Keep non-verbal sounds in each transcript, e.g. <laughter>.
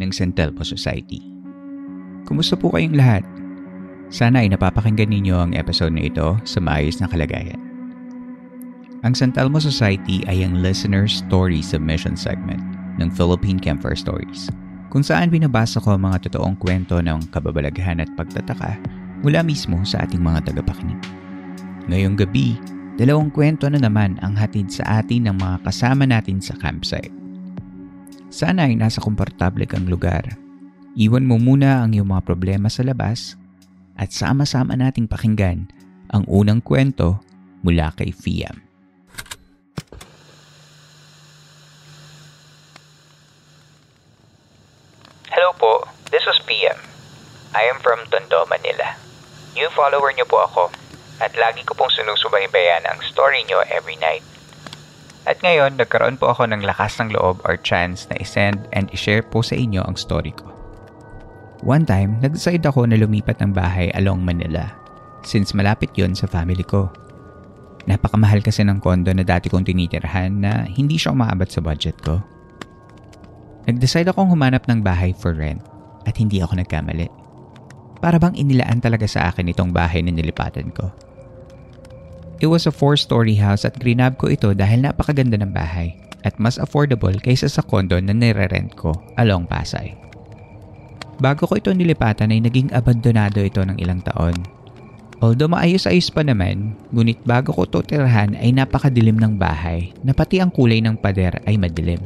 ng San Telmo Society. Kumusta po kayong lahat? Sana ay napapakinggan ninyo ang episode na ito sa maayos na kalagayan. Ang San Telmo Society ay ang listener story submission segment ng Philippine Campfire Stories, kung saan binabasa ko ang mga totoong kwento ng kababalaghan at pagtataka mula mismo sa ating mga tagapakinig. Ngayong gabi, dalawang kwento na naman ang hatid sa atin ng mga kasama natin sa campsite. Sana ay nasa komportable kang lugar. Iwan mo muna ang iyong mga problema sa labas at sama-sama nating pakinggan ang unang kwento mula kay Fiam. Hello po, this is PM. I am from Tondo, Manila. New follower niyo po ako at lagi ko pong sinusubaybayan ang story niyo every night. At ngayon, nagkaroon po ako ng lakas ng loob or chance na isend and ishare po sa inyo ang story ko. One time, nag-decide ako na lumipat ng bahay along Manila since malapit yon sa family ko. Napakamahal kasi ng kondo na dati kong tinitirhan na hindi siya umaabot sa budget ko. Nag-decide akong humanap ng bahay for rent at hindi ako nagkamali. Para bang inilaan talaga sa akin itong bahay na nilipatan ko. It was a four-story house at grinab ko ito dahil napakaganda ng bahay at mas affordable kaysa sa kondo na nire-rent ko along Pasay. Bago ko ito nilipatan ay naging abandonado ito ng ilang taon. Although maayos-ayos pa naman, ngunit bago ko ito tirahan ay napakadilim ng bahay na pati ang kulay ng pader ay madilim.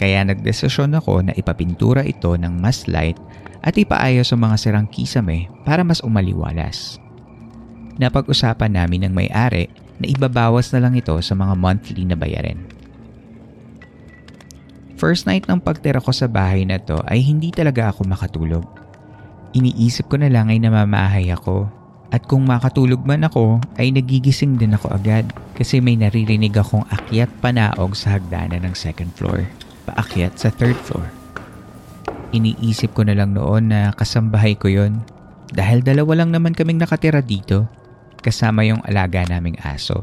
Kaya nagdesisyon ako na ipapintura ito ng mas light at ipaayos ang mga sirang kisame para mas umaliwalas. Napag-usapan namin ng may-ari na ibabawas na lang ito sa mga monthly na bayarin. First night ng pagtira ko sa bahay na to ay hindi talaga ako makatulog. Iniisip ko na lang ay namamahay ako at kung makatulog man ako ay nagigising din ako agad kasi may naririnig akong akyat panaog sa hagdanan ng second floor, paakyat sa third floor. Iniisip ko na lang noon na kasambahay ko yon dahil dalawa lang naman kaming nakatira dito kasama yung alaga naming aso.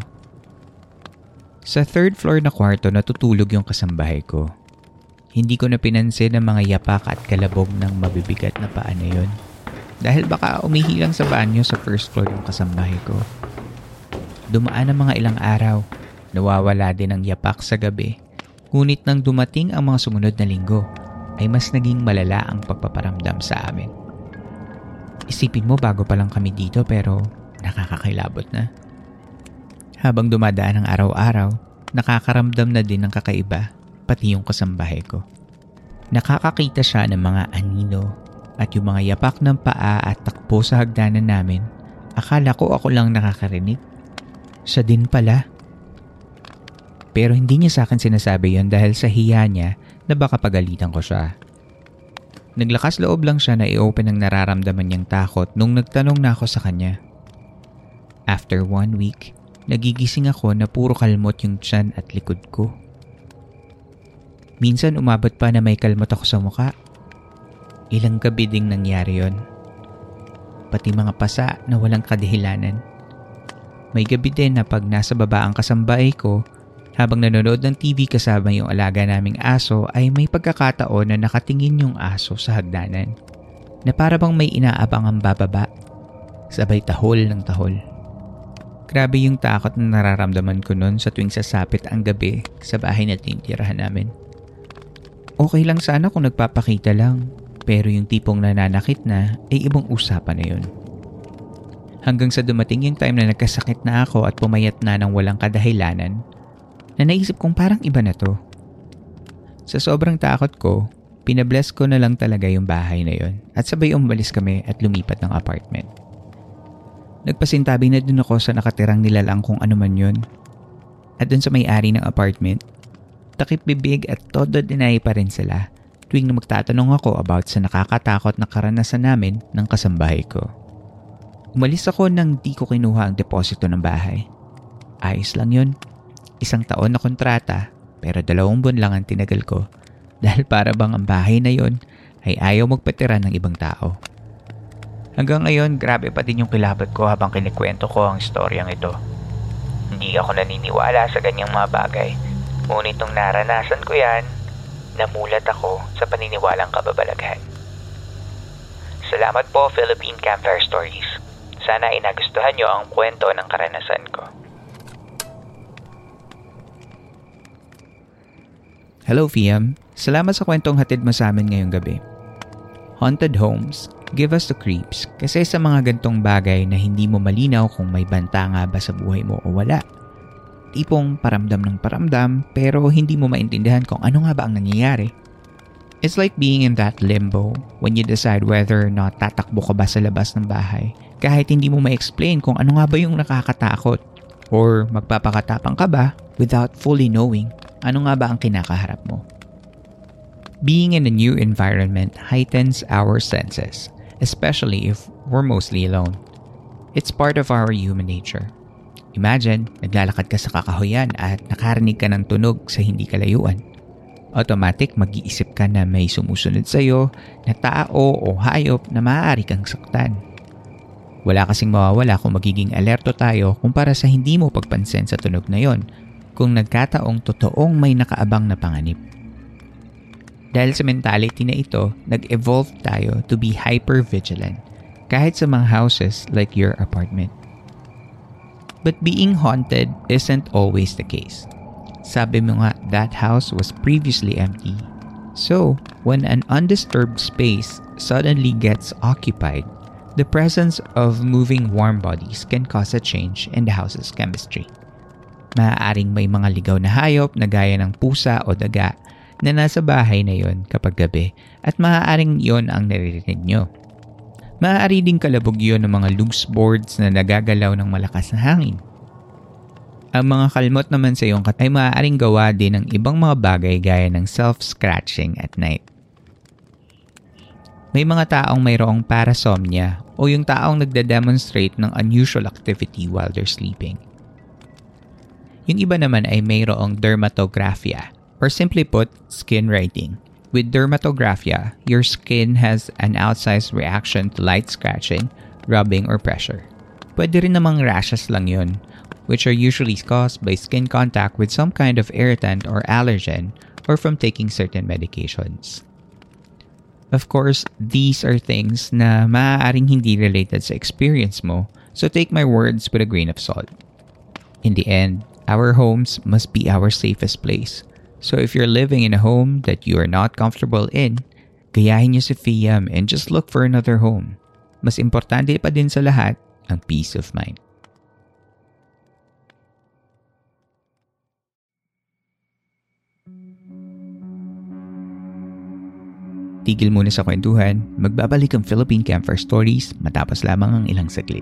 Sa third floor na kwarto natutulog yung kasambahay ko. Hindi ko na pinansin ang mga yapak at kalabog ng mabibigat na paa na yun. Dahil baka umihilang sa banyo sa first floor yung kasambahay ko. Dumaan ang mga ilang araw. Nawawala din ang yapak sa gabi. Ngunit nang dumating ang mga sumunod na linggo, ay mas naging malala ang pagpaparamdam sa amin. Isipin mo bago pa lang kami dito pero nakakakilabot na. Habang dumadaan ang araw-araw, nakakaramdam na din ng kakaiba pati yung kasambahay ko. Nakakakita siya ng mga anino at yung mga yapak ng paa at takbo sa hagdanan namin. Akala ko ako lang nakakarinig. Siya din pala. Pero hindi niya sa akin sinasabi yon dahil sa hiya niya na baka pagalitan ko siya. Naglakas loob lang siya na i-open ang nararamdaman niyang takot nung nagtanong na ako sa kanya. After one week, nagigising ako na puro kalmot yung tiyan at likod ko. Minsan umabot pa na may kalmot ako sa muka. Ilang gabi ding nangyari yon. Pati mga pasa na walang kadahilanan. May gabi din na pag nasa baba ang kasambahay ko, habang nanonood ng TV kasama yung alaga naming aso ay may pagkakataon na nakatingin yung aso sa hagdanan. Na para bang may inaabang ang bababa. Sabay tahol ng tahol. Grabe yung takot na nararamdaman ko noon sa tuwing sasapit ang gabi sa bahay na tinitirahan namin. Okay lang sana kung nagpapakita lang, pero yung tipong nananakit na ay ibang usapan na yun. Hanggang sa dumating yung time na nagkasakit na ako at pumayat na ng walang kadahilanan, na naisip kong parang iba na to. Sa sobrang takot ko, Pinabless ko na lang talaga yung bahay na yon at sabay umalis kami at lumipat ng apartment. Nagpasintabi na dun ako sa nakatirang nilalang kung ano man yun. At dun sa may-ari ng apartment, takip bibig at todo deny pa rin sila tuwing na magtatanong ako about sa nakakatakot na karanasan namin ng kasambahay ko. Umalis ako nang di ko kinuha ang deposito ng bahay. Ayos lang yun. Isang taon na kontrata pero dalawang buwan lang ang tinagal ko dahil para bang ang bahay na yon ay ayaw magpatira ng ibang tao. Hanggang ngayon, grabe pa din yung kilabat ko habang kinikwento ko ang storyang ito. Hindi ako naniniwala sa ganyang mga bagay. Ngunit nung naranasan ko yan, namulat ako sa paniniwalang kababalaghan. Salamat po Philippine Campfire Stories. Sana ay nagustuhan nyo ang kwento ng karanasan ko. Hello, Fiam. Salamat sa kwentong hatid mo sa amin ngayong gabi. Haunted homes give us the creeps kasi sa mga gantong bagay na hindi mo malinaw kung may banta nga ba sa buhay mo o wala. Tipong paramdam ng paramdam pero hindi mo maintindihan kung ano nga ba ang nangyayari. It's like being in that limbo when you decide whether or not tatakbo ka ba sa labas ng bahay kahit hindi mo ma-explain kung ano nga ba yung nakakatakot or magpapakatapang ka ba without fully knowing ano nga ba ang kinakaharap mo. Being in a new environment heightens our senses, especially if we're mostly alone. It's part of our human nature. Imagine, naglalakad ka sa kakahuyan at nakarinig ka ng tunog sa hindi kalayuan. Automatic mag-iisip ka na may sumusunod sa iyo na tao o hayop na maaari kang saktan. Wala kasing mawawala kung magiging alerto tayo kumpara sa hindi mo pagpansin sa tunog na yon kung nagkataong totoong may nakaabang na panganib. Dahil sa mentality na ito, nag-evolve tayo to be hyper-vigilant kahit sa mga houses like your apartment. But being haunted isn't always the case. Sabi mo nga, that house was previously empty. So, when an undisturbed space suddenly gets occupied, the presence of moving warm bodies can cause a change in the house's chemistry. Maaaring may mga ligaw na hayop na gaya ng pusa o daga na nasa bahay na yon kapag gabi at maaaring yon ang naririnig nyo. Maaari ding kalabog yon ng mga loose boards na nagagalaw ng malakas na hangin. Ang mga kalmot naman sa iyong ay maaaring gawa din ng ibang mga bagay gaya ng self-scratching at night. May mga taong mayroong parasomnia o yung taong nagda-demonstrate ng unusual activity while they're sleeping. Yung iba naman ay mayroong dermatographia or simply put, skin writing. With dermatographia, your skin has an outsized reaction to light scratching, rubbing, or pressure. Pwede rin namang rashes lang yun, which are usually caused by skin contact with some kind of irritant or allergen or from taking certain medications. Of course, these are things na maaaring hindi related sa experience mo, so take my words with a grain of salt. In the end, our homes must be our safest place. So if you're living in a home that you are not comfortable in, gayahin niyo si FIAM and just look for another home. Mas importante pa din sa lahat ang peace of mind. Tigil muna sa kwentuhan, magbabalik ang Philippine Campfire Stories matapos lamang ang ilang saglit.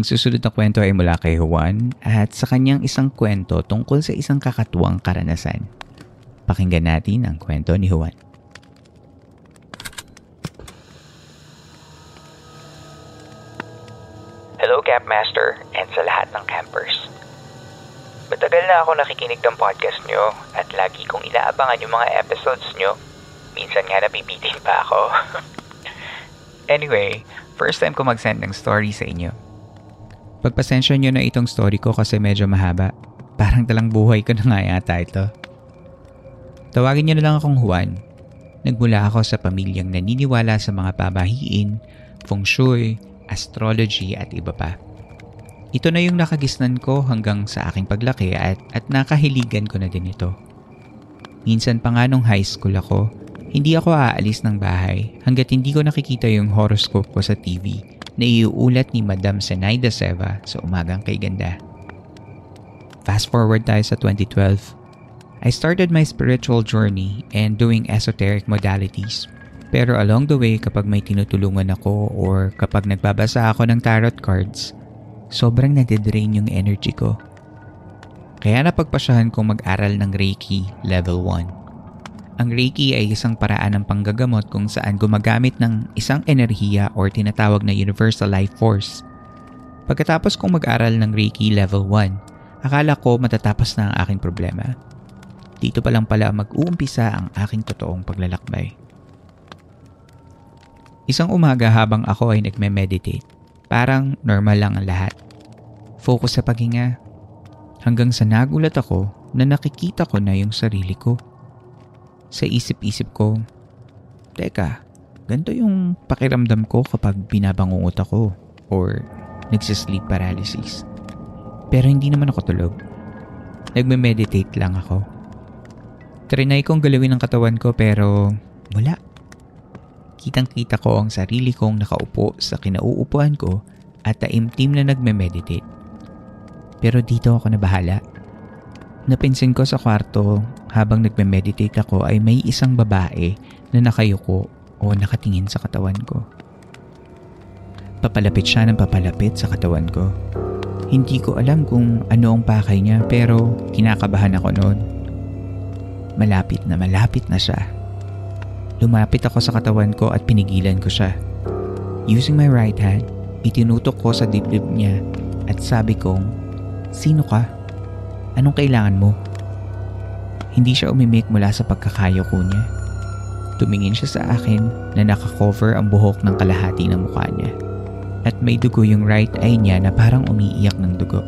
Ang susunod na kwento ay mula kay Juan at sa kanyang isang kwento tungkol sa isang kakatuwang karanasan. Pakinggan natin ang kwento ni Juan. Hello Campmaster and sa lahat ng campers. Matagal na ako nakikinig ng podcast nyo at lagi kong inaabangan yung mga episodes nyo. Minsan nga nabibitin pa ako. <laughs> anyway, first time ko mag-send ng story sa inyo. Pagpasensya nyo na itong story ko kasi medyo mahaba. Parang talang buhay ko na nga yata ito. Tawagin nyo na lang akong Juan. Nagmula ako sa pamilyang naniniwala sa mga pabahiin, feng shui, astrology at iba pa. Ito na yung nakagisnan ko hanggang sa aking paglaki at, at nakahiligan ko na din ito. Minsan pa nga nung high school ako, hindi ako aalis ng bahay hanggat hindi ko nakikita yung horoscope ko sa TV na iuulat ni Madam Zenaida Seva sa umagang kay ganda. Fast forward tayo sa 2012. I started my spiritual journey and doing esoteric modalities. Pero along the way kapag may tinutulungan ako or kapag nagbabasa ako ng tarot cards, sobrang nadidrain yung energy ko. Kaya napagpasyahan kong mag-aral ng Reiki Level 1. Ang Reiki ay isang paraan ng panggagamot kung saan gumagamit ng isang enerhiya or tinatawag na Universal Life Force. Pagkatapos kong mag-aral ng Reiki Level 1, akala ko matatapos na ang aking problema. Dito pa lang pala mag-uumpisa ang aking totoong paglalakbay. Isang umaga habang ako ay nagme-meditate, parang normal lang ang lahat. Focus sa paghinga. Hanggang sa nagulat ako na nakikita ko na yung sarili ko. Sa isip-isip ko, Teka, ganito yung pakiramdam ko kapag binabangungot ako or nagsisleep paralysis. Pero hindi naman ako tulog. Nagme-meditate lang ako. Trinay kong galawin ang katawan ko pero wala. Kitang-kita ko ang sarili kong nakaupo sa kinauupuan ko at taimtim na nagme-meditate. Pero dito ako nabahala. Napinsin ko sa kwarto habang nagme-meditate ako ay may isang babae na nakayuko o nakatingin sa katawan ko. Papalapit siya ng papalapit sa katawan ko. Hindi ko alam kung ano ang pakay niya pero kinakabahan ako noon. Malapit na malapit na siya. Lumapit ako sa katawan ko at pinigilan ko siya. Using my right hand, itinutok ko sa dibdib niya at sabi kong, Sino ka? Anong kailangan mo? Hindi siya umimik mula sa pagkakayo ko niya. Tumingin siya sa akin na nakakover ang buhok ng kalahati ng mukha niya. At may dugo yung right eye niya na parang umiiyak ng dugo.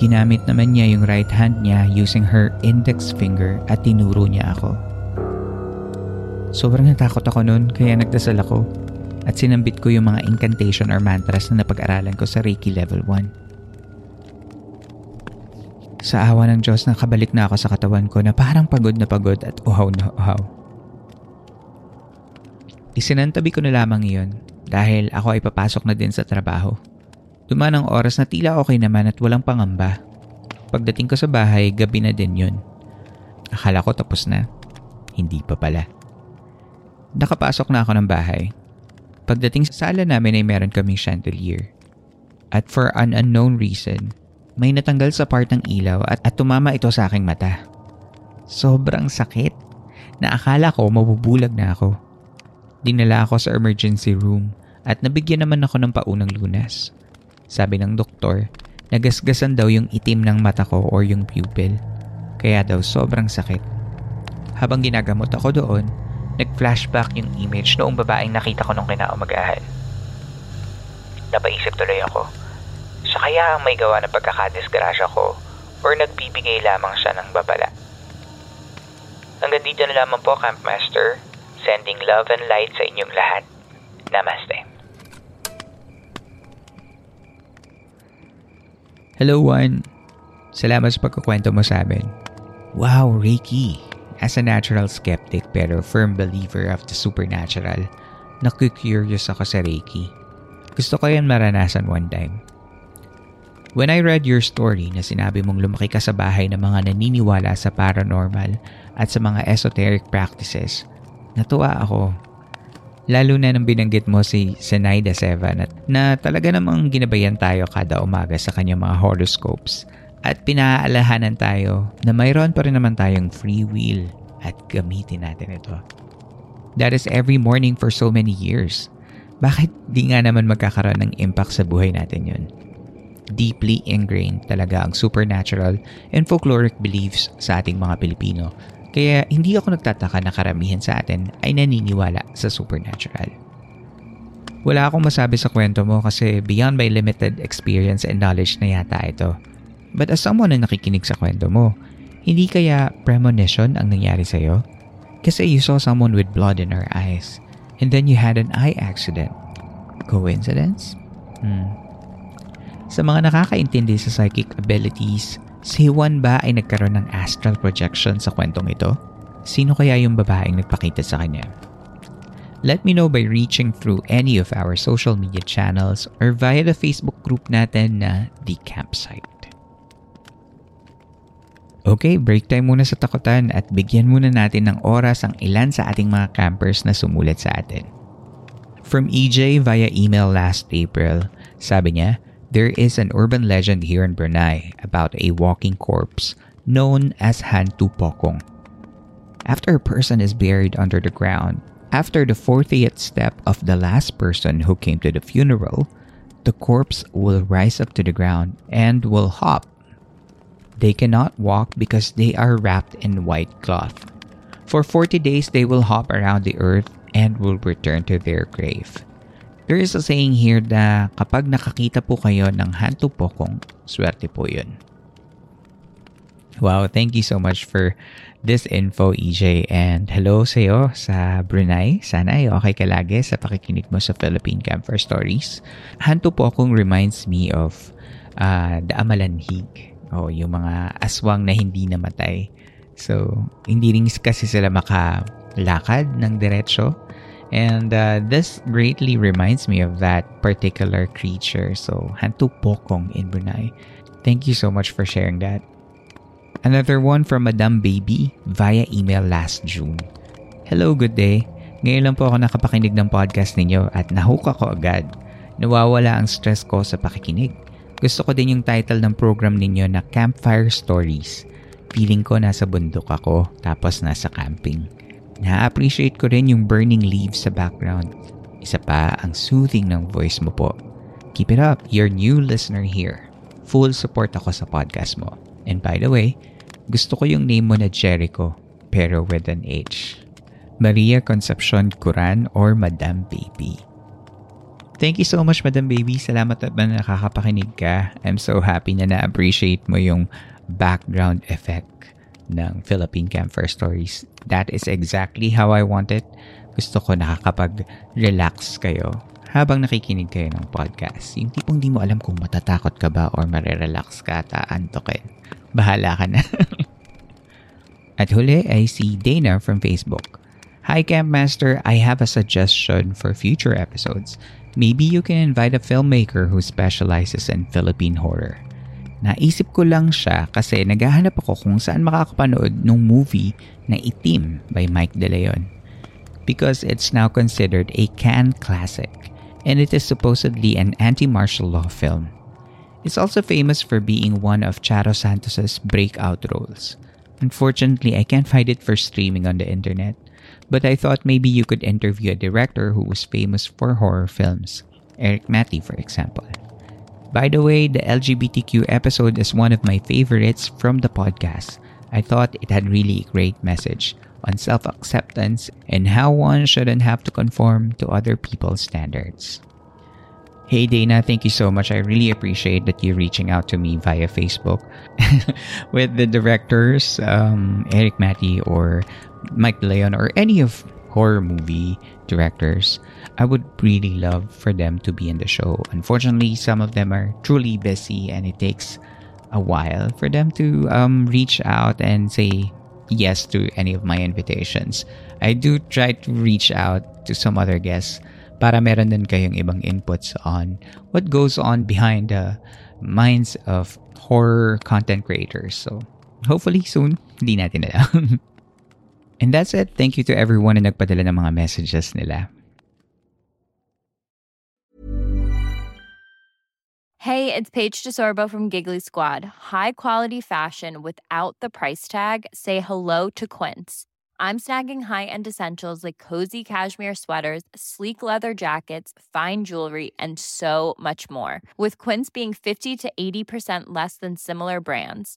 Ginamit naman niya yung right hand niya using her index finger at tinuro niya ako. Sobrang natakot ako noon kaya nagdasal ako at sinambit ko yung mga incantation or mantras na napag-aralan ko sa Reiki Level 1. Sa awa ng Diyos nakabalik na ako sa katawan ko na parang pagod na pagod at uhaw na uhaw. Isinantabi ko na lamang iyon dahil ako ay papasok na din sa trabaho. Dumaan ang oras na tila okay naman at walang pangamba. Pagdating ko sa bahay, gabi na din yun. Akala ko tapos na. hindi pa pala. Nakapasok na ako ng bahay. Pagdating sa sala namin ay meron kaming chandelier. At for an unknown reason, may natanggal sa part ng ilaw at, at tumama ito sa aking mata. Sobrang sakit na akala ko mabubulag na ako. Dinala ako sa emergency room at nabigyan naman ako ng paunang lunas. Sabi ng doktor, nagasgasan daw yung itim ng mata ko or yung pupil. Kaya daw sobrang sakit. Habang ginagamot ako doon, nag-flashback yung image noong babaeng nakita ko nung kinaumagahan. Napaisip tuloy ako, siya kaya ang may gawa ng pagkakadisgrasya ko or nagbibigay lamang siya ng babala. Hanggang dito na lamang po, Campmaster. Sending love and light sa inyong lahat. Namaste. Hello, Juan. Salamat sa pagkukwento mo sa amin. Wow, Reiki. As a natural skeptic pero firm believer of the supernatural, naku-curious ako sa Reiki. Gusto ko yan maranasan one time. When I read your story na sinabi mong lumaki ka sa bahay ng mga naniniwala sa paranormal at sa mga esoteric practices, natuwa ako. Lalo na nang binanggit mo si Zenaida Sevan at na talaga namang ginabayan tayo kada umaga sa kanyang mga horoscopes at pinaalahanan tayo na mayroon pa rin naman tayong free will at gamitin natin ito. That is every morning for so many years. Bakit di nga naman magkakaroon ng impact sa buhay natin yun? Deeply ingrained talaga ang supernatural and folkloric beliefs sa ating mga Pilipino. Kaya hindi ako nagtataka na karamihan sa atin ay naniniwala sa supernatural. Wala akong masabi sa kwento mo kasi beyond my limited experience and knowledge na yata ito. But as someone na nakikinig sa kwento mo, hindi kaya premonition ang nangyari sa'yo? Kasi you saw someone with blood in her eyes and then you had an eye accident. Coincidence? Hmm. Sa mga nakakaintindi sa psychic abilities, si Juan ba ay nagkaroon ng astral projection sa kwentong ito? Sino kaya yung babaeng nagpakita sa kanya? Let me know by reaching through any of our social media channels or via the Facebook group natin na The Campsite. Okay, break time muna sa takutan at bigyan muna natin ng oras ang ilan sa ating mga campers na sumulat sa atin. From EJ via email last April, sabi niya, There is an urban legend here in Brunei about a walking corpse known as Hantu Pokong. After a person is buried under the ground, after the 40th step of the last person who came to the funeral, the corpse will rise up to the ground and will hop. They cannot walk because they are wrapped in white cloth. For 40 days, they will hop around the earth and will return to their grave. There is a saying here na kapag nakakita po kayo ng hantu pokong, swerte po yun. Wow, thank you so much for this info, EJ. And hello sa iyo sa Brunei. Sana ay okay ka lagi sa pakikinig mo sa Philippine Camper Stories. Hantu pokong reminds me of uh, the Amalanhig. O, oh, yung mga aswang na hindi namatay. So, hindi rin kasi sila makalakad ng diretsyo And uh, this greatly reminds me of that particular creature. So, Hantu Pokong in Brunei. Thank you so much for sharing that. Another one from Madam Baby via email last June. Hello, good day. Ngayon lang po ako nakapakinig ng podcast ninyo at nahook ako agad. Nawawala ang stress ko sa pakikinig. Gusto ko din yung title ng program ninyo na Campfire Stories. Feeling ko nasa bundok ako tapos nasa camping. Na-appreciate ko rin yung burning leaves sa background. Isa pa ang soothing ng voice mo po. Keep it up, your new listener here. Full support ako sa podcast mo. And by the way, gusto ko yung name mo na Jericho, pero with an H. Maria Concepcion Curan or Madam Baby. Thank you so much, Madam Baby. Salamat at na nakakapakinig ka. I'm so happy na na-appreciate mo yung background effect ng Philippine Campfire Stories. That is exactly how I want it. Gusto ko nakakapag-relax kayo habang nakikinig kayo ng podcast. Yung tipong di mo alam kung matatakot ka ba or marerelax ka at aantokin. Bahala ka na. <laughs> at huli ay si Dana from Facebook. Hi Campmaster, I have a suggestion for future episodes. Maybe you can invite a filmmaker who specializes in Philippine horror. Naisip ko lang siya kasi naghahanap ako kung saan makakapanood ng movie na Itim by Mike De Leon. Because it's now considered a Cannes classic and it is supposedly an anti-martial law film. It's also famous for being one of Charo Santos's breakout roles. Unfortunately, I can't find it for streaming on the internet, but I thought maybe you could interview a director who was famous for horror films, Eric Matty, for example. By the way, the LGBTQ episode is one of my favorites from the podcast. I thought it had really great message on self-acceptance and how one shouldn't have to conform to other people's standards. Hey Dana, thank you so much. I really appreciate that you reaching out to me via Facebook <laughs> with the directors, um, Eric Matty or Mike Leon or any of horror movie directors. I would really love for them to be in the show. Unfortunately, some of them are truly busy and it takes a while for them to um, reach out and say yes to any of my invitations. I do try to reach out to some other guests para meron din kayong ibang inputs on what goes on behind the minds of horror content creators. So, hopefully soon, hindi natin alam. <laughs> And that's it. Thank you to everyone na nagpadala ng mga messages nila. Hey, it's Paige DeSorbo from Giggly Squad. High quality fashion without the price tag. Say hello to Quince. I'm snagging high-end essentials like cozy cashmere sweaters, sleek leather jackets, fine jewelry, and so much more. With Quince being 50 to 80% less than similar brands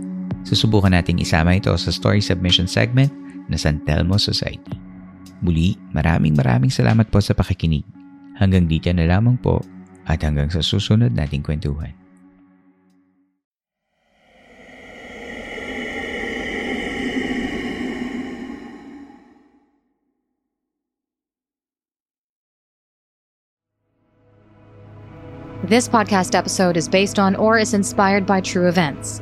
Susubukan nating isama ito sa story submission segment na San Telmo Society. Muli, maraming maraming salamat po sa pakikinig. Hanggang dito na lamang po at hanggang sa susunod nating kwentuhan. This podcast episode is based on or is inspired by true events